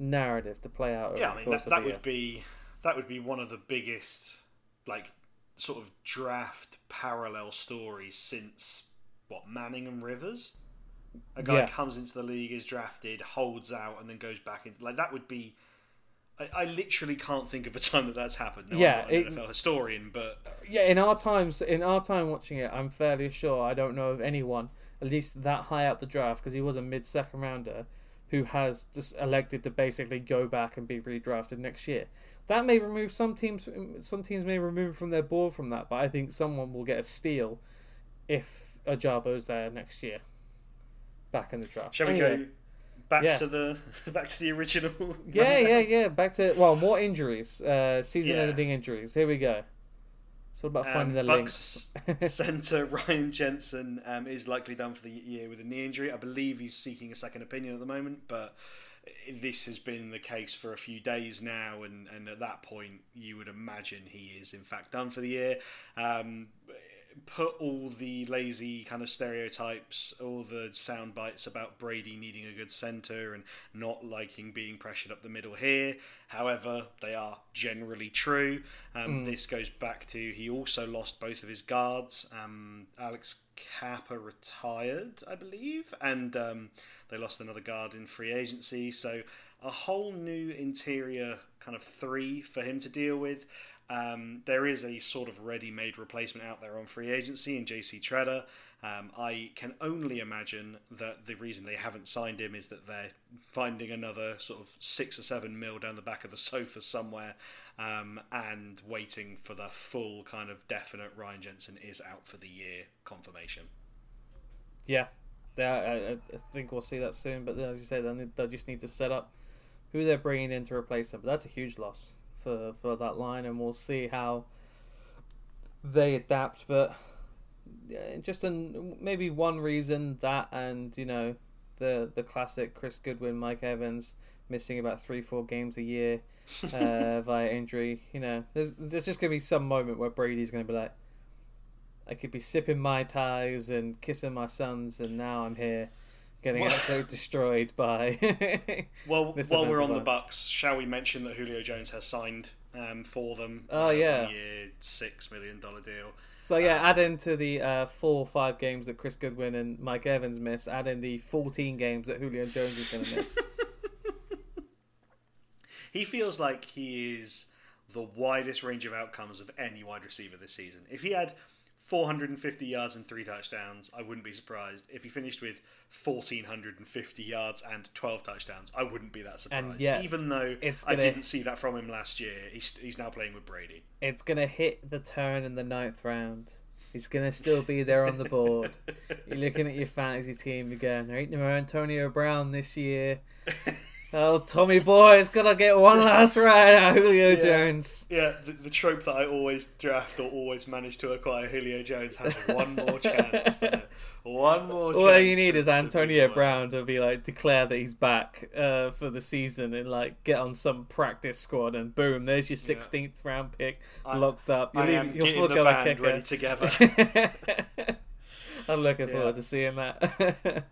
narrative to play out yeah, I mean that, that the year. would be that would be one of the biggest like sort of draft parallel stories since what Manning and Rivers. A guy Yeah. comes into the league, is drafted, holds out, and then goes back into like that would be. I, I literally can't think of a time that that's happened. No, Yeah, I'm not an NFL historian, but yeah in our times in our time watching it i'm fairly sure i don't know of anyone at least that high up the draft because he was a mid second rounder who has just elected to basically go back and be redrafted next year that may remove some teams some teams may remove from their board from that but i think someone will get a steal if Ojabo's there next year back in the draft shall we Anyway. go back Yeah. to the back to the original? Yeah, yeah, yeah. Back to well, more injuries. Uh, season-ending Yeah. injuries. Here we go. It's all about finding the Um, links. Bucks centre Ryan Jensen um, is likely done for the year with a knee injury. I believe he's seeking a second opinion at the moment, but this has been the case for a few days now, and, and at that point, you would imagine he is in fact done for the year. Um, put all the lazy kind of stereotypes, all the sound bites about Brady needing a good centre and not liking being pressured up the middle here. However, they are generally true. Um, This goes back to he also lost both of his guards. Um, Alex Cappa retired, I believe, and um, they lost another guard in free agency. So a whole new interior kind of three for him to deal with. Um, there is a sort of ready-made replacement out there on free agency in JC Tretter. Um, I can only imagine that the reason they haven't signed him is that they're finding another sort of six or seven mil down the back of the sofa somewhere, um, and waiting for the full kind of definite Ryan Jensen is out for the year confirmation. Yeah, yeah. I, I- think we'll see that soon. But as you they they just need to set up who they're bringing in to replace him. But that's a huge loss for for that line, and we'll see how they adapt. But yeah, just an, maybe one reason that, and you know, the the classic Chris Godwin, Mike Evans missing about three four games a year uh, via injury. You know, there's there's just gonna be some moment where Brady's gonna be like. I could be sipping my ties and kissing my sons, and now I'm here getting Well- absolutely destroyed by. Well, while we're on the. Bucks, shall we mention that Julio Jones has signed um, for them? Oh, uh, yeah. year, six million dollar deal. so yeah, add into the uh, four or five games that Chris Godwin and Mike Evans miss. Add in the 14 games that Julio Jones is going to miss. He feels like he is the widest range of outcomes of any wide receiver this season. If he had 450 yards and three touchdowns, I wouldn't be surprised. If he finished with 1450 yards and 12 touchdowns, I wouldn't be that surprised. Even though I didn't see that from him last year, he's, he's now playing with Brady. It's gonna hit the turn in the ninth round. He's gonna still be there on the board. you're looking at your fantasy team, again. Going, there ain't no Antonio Brown this year. Oh, Tommy Boy's gonna get one last ride out, of Julio Jones. Yeah, the, the trope that I always draft or always manage to acquire Julio Jones has one more chance. One more chance. All you need is Antonio Brown to be like declare that he's back uh, for the season and like get on some practice squad and boom, there's your sixteenth round pick I- locked up. You'll, I am leave, you'll getting the band ready together. I'm looking Yeah. forward to seeing that.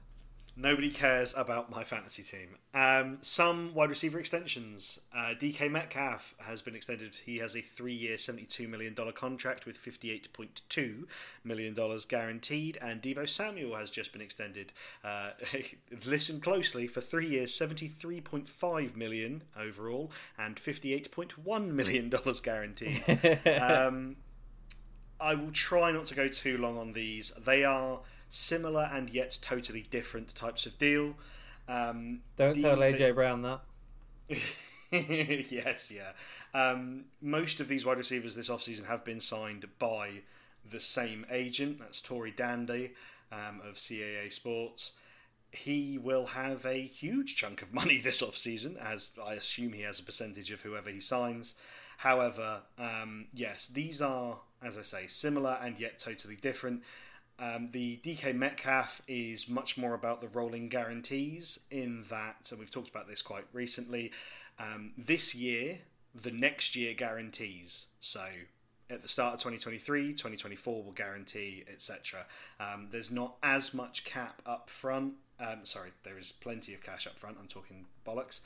Nobody cares about my fantasy team. Um, some wide receiver extensions. Uh, DK Metcalf has been extended. He has a three-year, $72 million contract with $58.2 million guaranteed. And Deebo Samuel has just been extended. Uh, listen closely for three years, 73.5 million overall and $58.1 million guaranteed. um, I will try not to go too long on these. They are similar and yet totally different types of deal. Um, Don't the- tell the- AJ Brown that. yes, yeah. Um, most of these wide receivers this offseason have been signed by the same agent. That's Tory Dandy um, of CAA Sports. He will have a huge chunk of money this offseason, as I assume he has a percentage of whoever he signs. However, um, yes, these are, as I say, similar and yet totally different. Um, the DK Metcalf is much more about the rolling guarantees, in that, and we've talked about this quite recently. Um, this year, the next year guarantees. So at the start of 2023, 2024 will guarantee, etc. Um, there's not as much cap up front. Um, sorry, there is plenty of cash up front. I'm talking bollocks.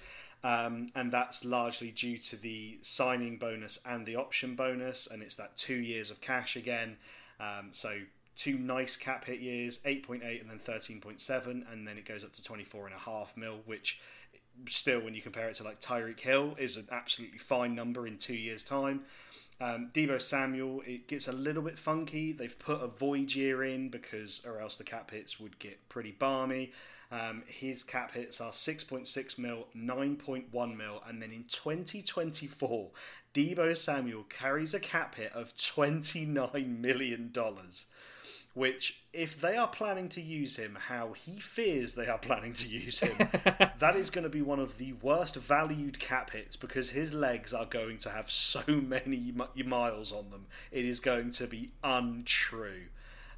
Um, and that's largely due to the signing bonus and the option bonus, and it's that two years of cash again. Um, so two nice cap hit years, 8.8 and then 13.7, and then it goes up to 24.5 mil, which still, when you compare it to like Tyreek Hill, is an absolutely fine number in two years' time. Um, Deebo Samuel, it gets a little bit funky. They've put a void year in because, or else the cap hits would get pretty balmy. Um, his cap hits are 6.6 mil, 9.1 mil, and then in 2024, Deebo Samuel carries a cap hit of 29 million dollars which if they are planning to use him how he fears they are planning to use him that is going to be one of the worst valued cap hits because his legs are going to have so many miles on them. It is going to be untrue.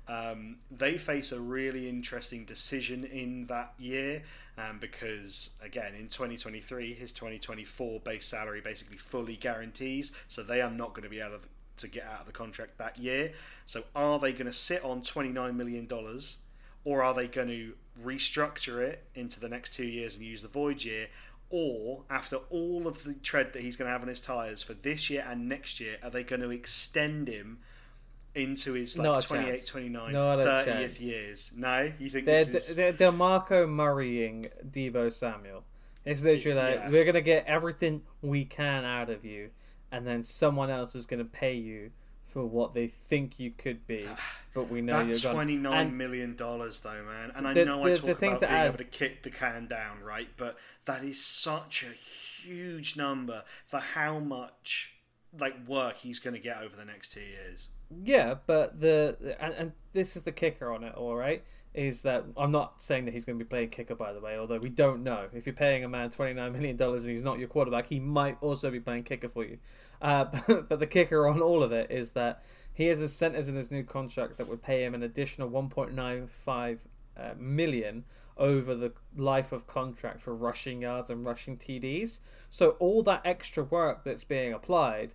Um, they face a really interesting decision in that year um, because again in 2023 his 2024 base salary basically fully guarantees so they are not going to be able to to get out of the contract that year. So are they going to sit on $29 million or are they going to restructure it into the next two years and use the void year? Or after all of the tread that he's going to have on his tyres for this year and next year, are they going to extend him into his like Not 28, chance. 29, Not 30th years? No? You think They're, this is... they're, they're Marco Murraying Deebo Samuel. It's literally like Yeah. we're gonna get everything we can out of you, and then someone else is gonna pay you for what they think you could be. But we know That's you're twenty nine million dollars, though, man. And I The- know I talk the thing about to being add- able to kick the can down, right? But that is such a huge number for how much like work he's going to get over the next two years. Yeah, but the and, and this is the kicker on it. All right, is that I'm not saying that he's going to be playing kicker, by the way. Although we don't know if you're paying a man 29 million dollars and he's not your quarterback, he might also be playing kicker for you. Uh, but, but the kicker on all of it is that he has incentives in his new contract that would pay him an additional 1.95 uh, million over the life of contract for rushing yards and rushing TDs. So all that extra work that's being applied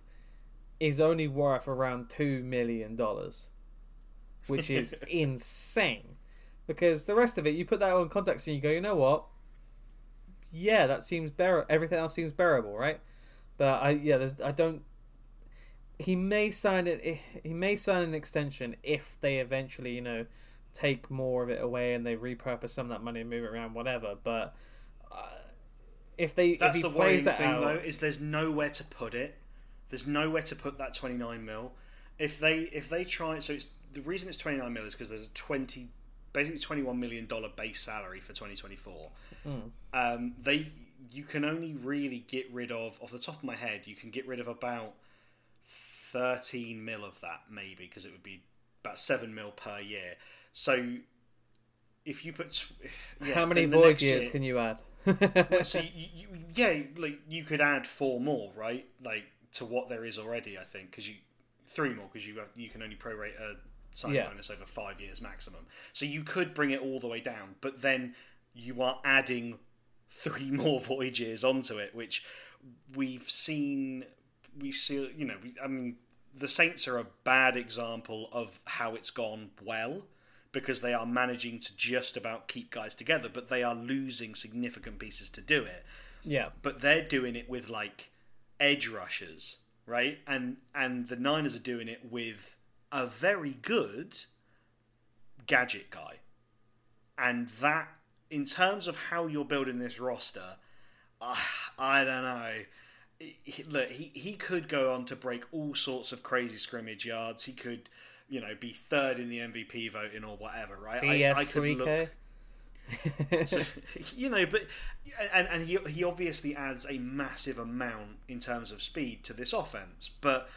is only worth around two million dollars, which is insane. Because the rest of it, you put that all in context and you go, you know what? Yeah, that seems bearable. Everything else seems bearable, right? But I, yeah, there's, I don't. He may sign it. He may sign an extension if they eventually, you know, take more of it away and they repurpose some of that money and move it around, whatever. But uh, if they, That's if he the worrying thing, out, though, is there's nowhere to put it. There's nowhere to put that twenty nine mil. If they if they try, so it's the reason it's 29 mil is because there's a 20 basically 21 million dollar base salary for 2024. Um, they you can only really get rid of off the top of my head you can get rid of about 13 mil of that maybe because it would be about 7 mil per year. So if you put yeah, How many void years year- can you add? so you, you, yeah, like you could add four more, right? Like to what there is already, I think, because you three more because you have, you can only prorate a sign Yeah. bonus over five years maximum. So you could bring it all the way down, but then you are adding three more years onto it, which we've seen. We see, you know, we, I mean, the Saints are a bad example of how it's gone well because they are managing to just about keep guys together, but they are losing significant pieces to do it. yeah. But they're doing it with like edge rushers, right? And and the Niners are doing it with a very good gadget guy. And that in terms of how you're building this roster, uh, I don't know. He- Look, he, he could go on to break all sorts of crazy scrimmage yards. He could, you know, be third in the MVP voting or whatever, right? I- I could look- so, you know, but and and he he obviously adds a massive amount in terms of speed to this offense, but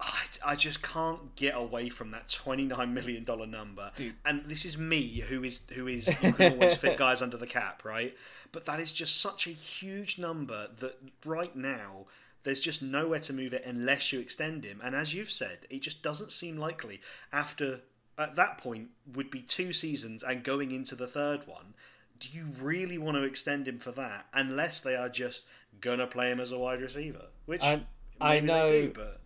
I, I just can't get away from that twenty nine million dollar number. And this is me, who is who is you can always fit guys under the cap, right? But that is just such a huge number that right now. There's just nowhere to move it unless you extend him, and as you've said, it just doesn't seem likely. After at that point would be two seasons and going into the third one. Do you really want to extend him for that? Unless they are just gonna play him as a wide receiver, which I- I know- do, but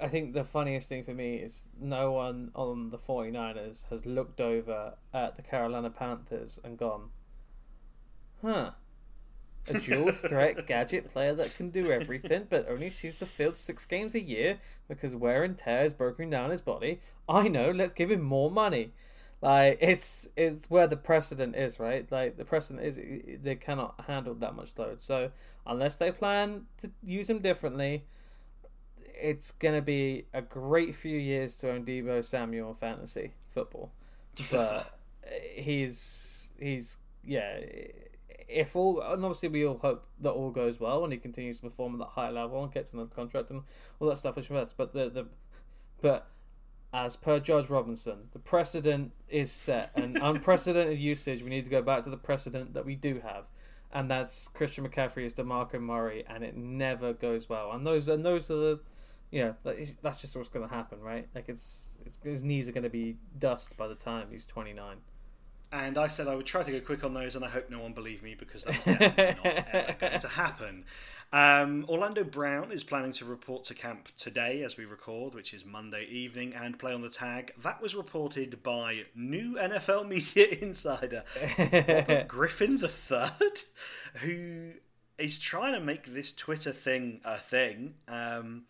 I think the funniest thing for me is no one on the 49ers has looked over at the Carolina Panthers and gone, huh, a dual threat gadget player that can do everything but only sees the field six games a year because wear and tear is broken down his body. I know, let's give him more money. Like it's it's where the precedent is, right? Like the precedent is they cannot handle that much load. So unless they plan to use him differently, it's going to be a great few years to own Deebo Samuel fantasy football. But he's he's yeah. If all and obviously we all hope that all goes well and he continues to perform at that high level and gets another contract and all that stuff, which that's but the the but as per Judge Robinson, the precedent is set and unprecedented usage. We need to go back to the precedent that we do have, and that's Christian McCaffrey is Demarco Murray, and it never goes well. And those and those are the, you know, that is- that's just what's going to happen, right? Like it's, it's his knees are going to be dust by the time he's twenty nine. And I said I would try to go quick on those, and I hope no one believed me because that was definitely not ever going to happen. Um, Orlando Brown is planning to report to camp today as we record, which is Monday evening, and play on the tag. That was reported by new NFL media insider Robert Griffin III, who is trying to make this Twitter thing a thing. Um,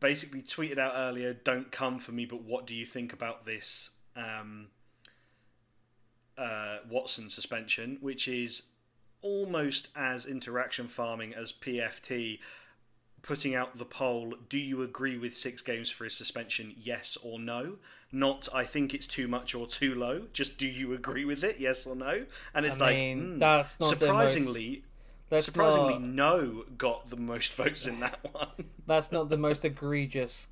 basically, tweeted out earlier, "Don't come for me, but what do you think about this?" Um, uh, Watson suspension, which is almost as interaction farming as PFT putting out the poll do you agree with six games for his suspension yes or no not i think it's too much or too low just do you agree with it yes or no and it's I like mean, hmm, that's not the most- surprisingly That's surprisingly not, no got the most votes in that one that's not the most egregious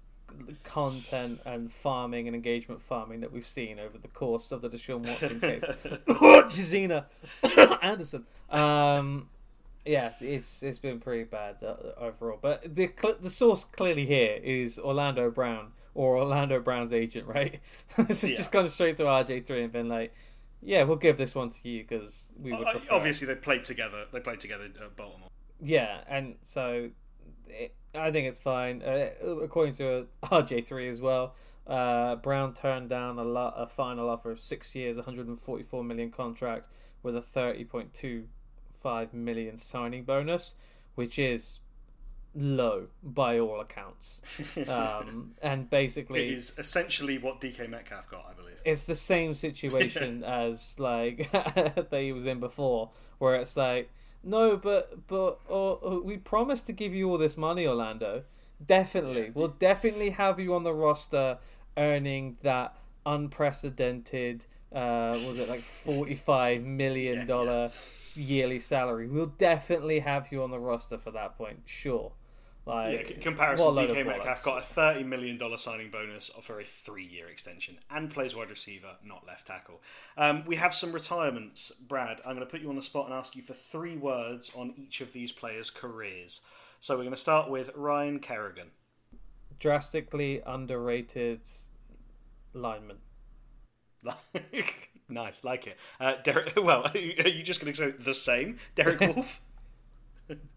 content and farming and engagement farming that we've seen over the course of the Deshaun Watson case. Jazina Anderson. Um, yeah, it's it's been pretty bad uh, overall. But the the source clearly here is Orlando Brown or Orlando Brown's agent, right? so Yeah. just gone straight to RG three and been like, yeah, we'll give this one to you because we would prefer. obviously they played together they played together at baltimore Yeah, and so it, I think it's fine. Uh, according to RG3 as well, uh, Brown turned down a, lo- a final offer of six years, 144 million contract with a 30.25 million signing bonus, which is low by all accounts. Um, and basically, is essentially what dk metcalf got i believe it's the same situation as like that he was in before, where it's like, no, but but or, or we promised to give you all this money, Orlando. Definitely, we'll definitely have you on the roster earning that unprecedented. Uh, was it like forty-five million dollar yearly salary? We'll definitely have you on the roster for that point, sure. Like, Yeah, c- comparison, what a load DK Metcalf bollocks. got a thirty million dollar signing bonus for a three-year extension and plays wide receiver, not left tackle. Um, we have some retirements, Brad. I'm going to put you on the spot and ask you for three words on each of these players' careers. So we're going to start with Ryan Kerrigan. drastically underrated lineman. nice, like it. Uh, Derek. Well, are you just going to say the same? Derek Wolfe.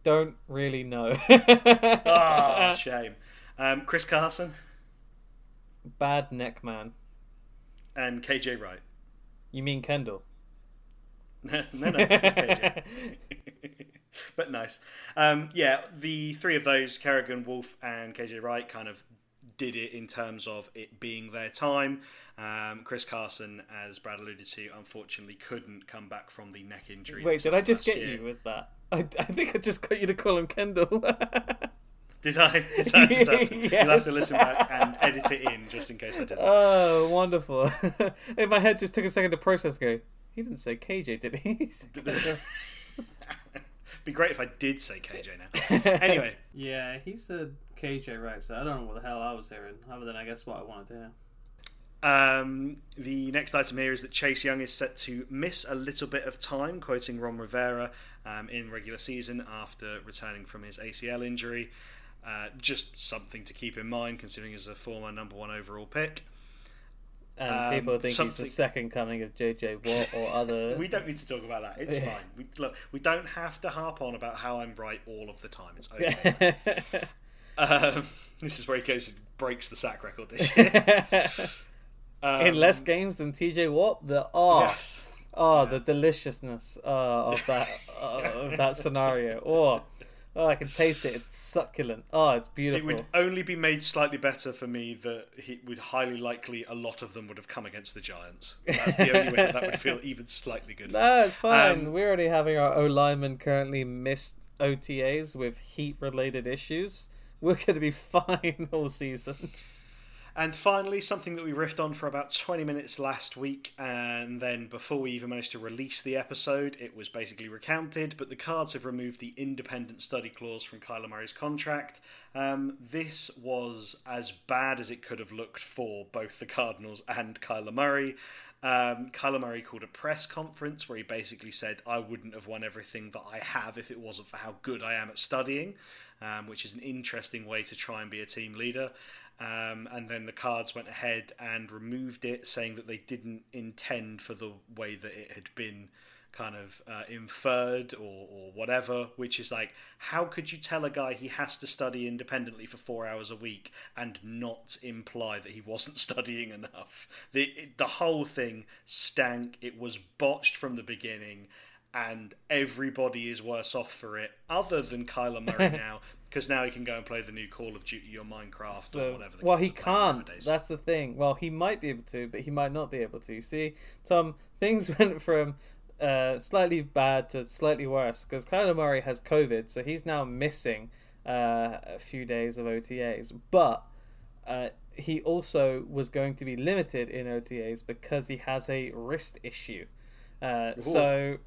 Don't really know. Ah, shame. Um, Chris Carson Bad neck man. and KJ Wright. You mean Kendall? no, no, just KJ. but nice. Um, yeah, the three of those, Kerrigan, Wolfe, and KJ Wright, kind of did it in terms of it being their time. Um, Chris Carson, as Brad alluded to, unfortunately couldn't come back from the neck injury. Wait, did I just get year. you with that? I, I think I just got you to call him Kendall. Did I? Did that just happen? You'll have to listen back and edit it in just in case I didn't. oh, wonderful. In my head just took a second to process go, he didn't say KJ, did he? He. Be great if I did say KJ now. anyway, yeah, he said KJ right, so I don't know what the hell I was hearing, other than I guess what I wanted to hear. Um, the next item here is that Chase Young is set to miss a little bit of time, quoting Ron Rivera, um, in regular season after returning from his ACL injury. Uh, just something to keep in mind, considering he's a former number one overall pick. And Um, people think he's something- the second coming of JJ Watt or other. We don't need to talk about that. It's Yeah. fine. We, look, we don't have to harp on about how I'm right all of the time. It's okay. um, this is where he goes and breaks the sack record this year. Um, In less games than TJ Watt, the oh, Yes. oh, the deliciousness uh, of that uh, of that scenario. Oh, oh, I can taste it. It's succulent. Oh, it's beautiful. It would only be made slightly better for me that he would highly likely a lot of them would have come against the Giants. That's the only way that, that would feel even slightly good. No, it's fine. Um, We're already having our O lineman currently missed OTAs with heat related issues. We're going to be fine all season. And finally, something that we riffed on for about 20 minutes last week, and then before we even managed to release the episode, it was basically recounted. But the Cards have removed the independent study clause from Kyler Murray's contract. Um, this was as bad as it could have looked for both the Cardinals and Kyler Murray. Um, Kyler Murray called a press conference where he basically said, I wouldn't have won everything that I have if it wasn't for how good I am at studying, um, which is an interesting way to try and be a team leader. Um, and then the cards went ahead and removed it, saying that they didn't intend for the way that it had been kind of uh, inferred or, or whatever, which is like, how could you tell a guy he has to study independently for four hours a week and not imply that he wasn't studying enough? The, it, the whole thing stank. It was botched from the beginning, and everybody is worse off for it, other than Kyler Murray now, because now he can go and play the new Call of Duty or Minecraft or whatever. The well, he can't. nowadays. That's the thing. Well, he might be able to, but he might not be able to. You see, Tom, things went from uh, slightly bad to slightly worse because Kyler Murray has COVID, so he's now missing uh, a few days of OTAs. But uh, he also was going to be limited in OTAs because he has a wrist issue. Uh, so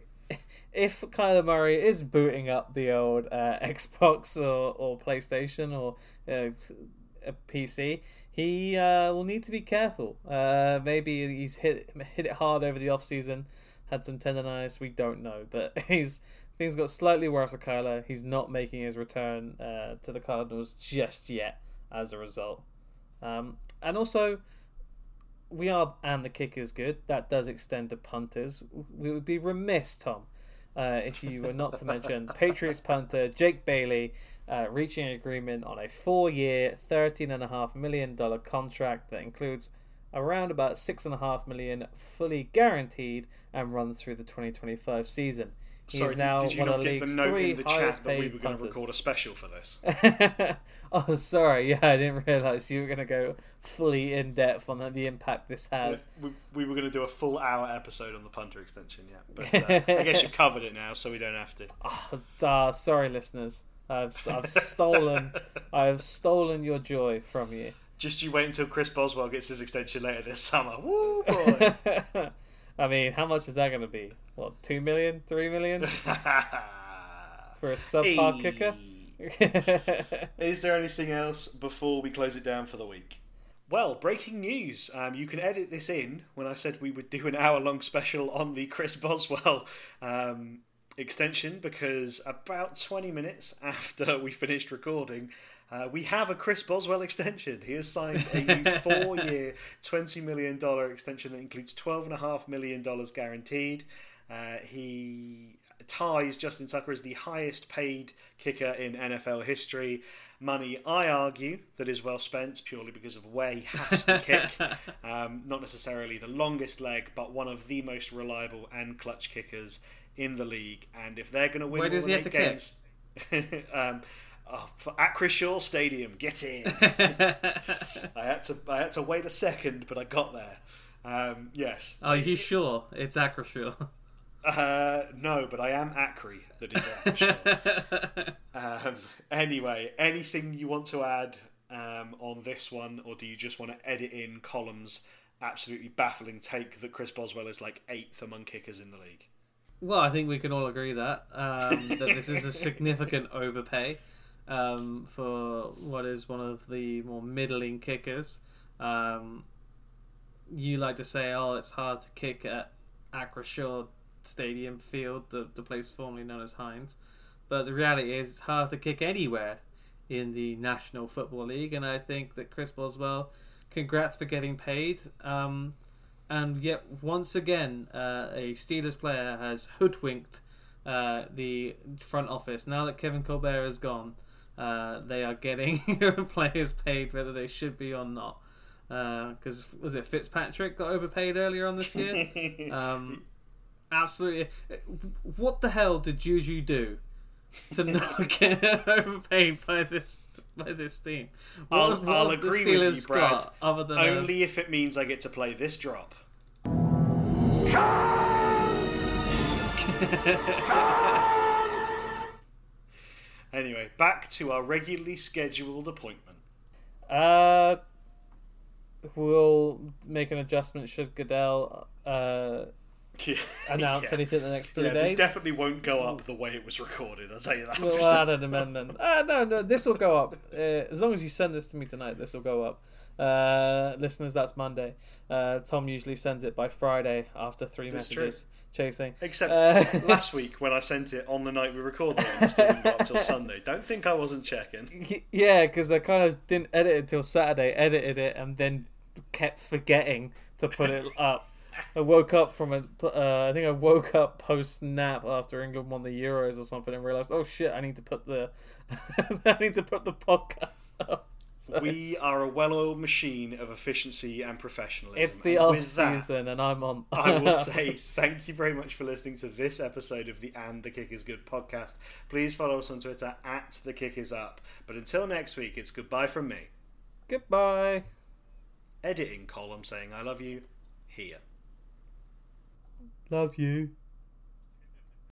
if Kyler Murray is booting up the old uh, Xbox or, or PlayStation or uh, a PC, he uh, will need to be careful. Uh, maybe he's hit hit it hard over the off season, had some tendonitis. We don't know, but he's things got slightly worse with Kyler. He's not making his return uh, to the Cardinals just yet. As a result, um, and also we are and the kick is good. That does extend to punters. We would be remiss, Tom, uh, if you were not to mention Patriots punter Jake Bailey uh, reaching an agreement on a four-year, thirteen and a half million dollar contract that includes around about six and a half million fully guaranteed and runs through the 2025 season. He Sorry, is now did, did you one not of the get the note in the chat that we were going to record a special for this? oh, sorry. Yeah, I didn't realize you were going to go fully in depth on the impact this has. we, we were going to do a full hour episode on the punter extension, yeah. But uh, I guess you've covered it now, so we don't have to. Oh, sorry, listeners. I've I've stolen I've stolen your joy from you. Just you wait until Chris Boswell gets his extension later this summer. Woo boy! I mean, how much is that going to be? What, two million, three million for a subpar kicker? Is there anything else before we close it down for the week? Well, breaking news. Um, you can edit this in when I said we would do an hour long special on the Chris Boswell um, extension because about 20 minutes after we finished recording, uh, we have a Chris Boswell extension. He has signed a new four year, $20 million extension that includes $12.5 million guaranteed. Uh, he ties Justin Tucker as the highest paid kicker in NFL history. Money, I argue, that is well spent purely because of where he has to kick. Um, not necessarily the longest leg, but one of the most reliable and clutch kickers in the league. And if they're going to win Where does all he have to games, um, oh, for, at Chris Shaw Stadium, get in. I had to I had to wait a second, but I got there. Um, yes. Are you sure it's Acrisure? Uh, no, but I am Acri. That is it. Um, anyway, anything you want to add um, on this one, or do you just want to edit in Callum's? Absolutely baffling take that Chris Boswell is like eighth among kickers in the league. Well, I think we can all agree that um, that this is a significant overpay um, for what is one of the more middling kickers. Um, you like to say, "Oh, it's hard to kick at Acrisure Stadium Field, the the place formerly known as Heinz," but the reality is, it's hard to kick anywhere in the National Football League, and I think that Chris Boswell, congrats for getting paid. Um, and yet once again, uh, a Steelers player has hoodwinked uh, the front office. Now that Kevin Colbert is gone, uh, they are getting players paid whether they should be or not. Because was it Fitzpatrick got overpaid earlier on this year? um, absolutely. What the hell did Juju do to not get overpaid by this by this team? What, I'll, what I'll have the agree Steelers with you, Brad. got other than a- Only if it means I get to play this drop. Anyway, back to our regularly scheduled appointment. Uh, we'll make an adjustment should Goodell uh, announce Yeah. anything in the next three Yeah, this definitely won't go up the way it was recorded. I'll tell you that. We'll add an amendment. Uh, no, no, this will go up. Uh, as long as you send this to me tonight, this will go up. Uh, listeners, that's Monday. Uh, Tom usually sends it by Friday after three That's messages chasing. Except Uh, last week when I sent it on the night we recorded it, and it still didn't go up until Sunday. Don't think I wasn't checking. Yeah, because I kind of didn't edit it until Saturday, edited it, and then kept forgetting to put it up. I woke up from a, uh, I think I woke up post nap after England won the Euros or something, and realized, oh shit, I need to put the, I need to put the podcast up. We are a well-oiled machine of efficiency and professionalism. it's the And off that, season, and I'm on. I will say thank you very much for listening to this episode of the And the Kick is Good podcast. Please follow us on Twitter at the Kick is Up. But until next week, it's goodbye from me. goodbye. Editing Callum saying I love you here. Love you.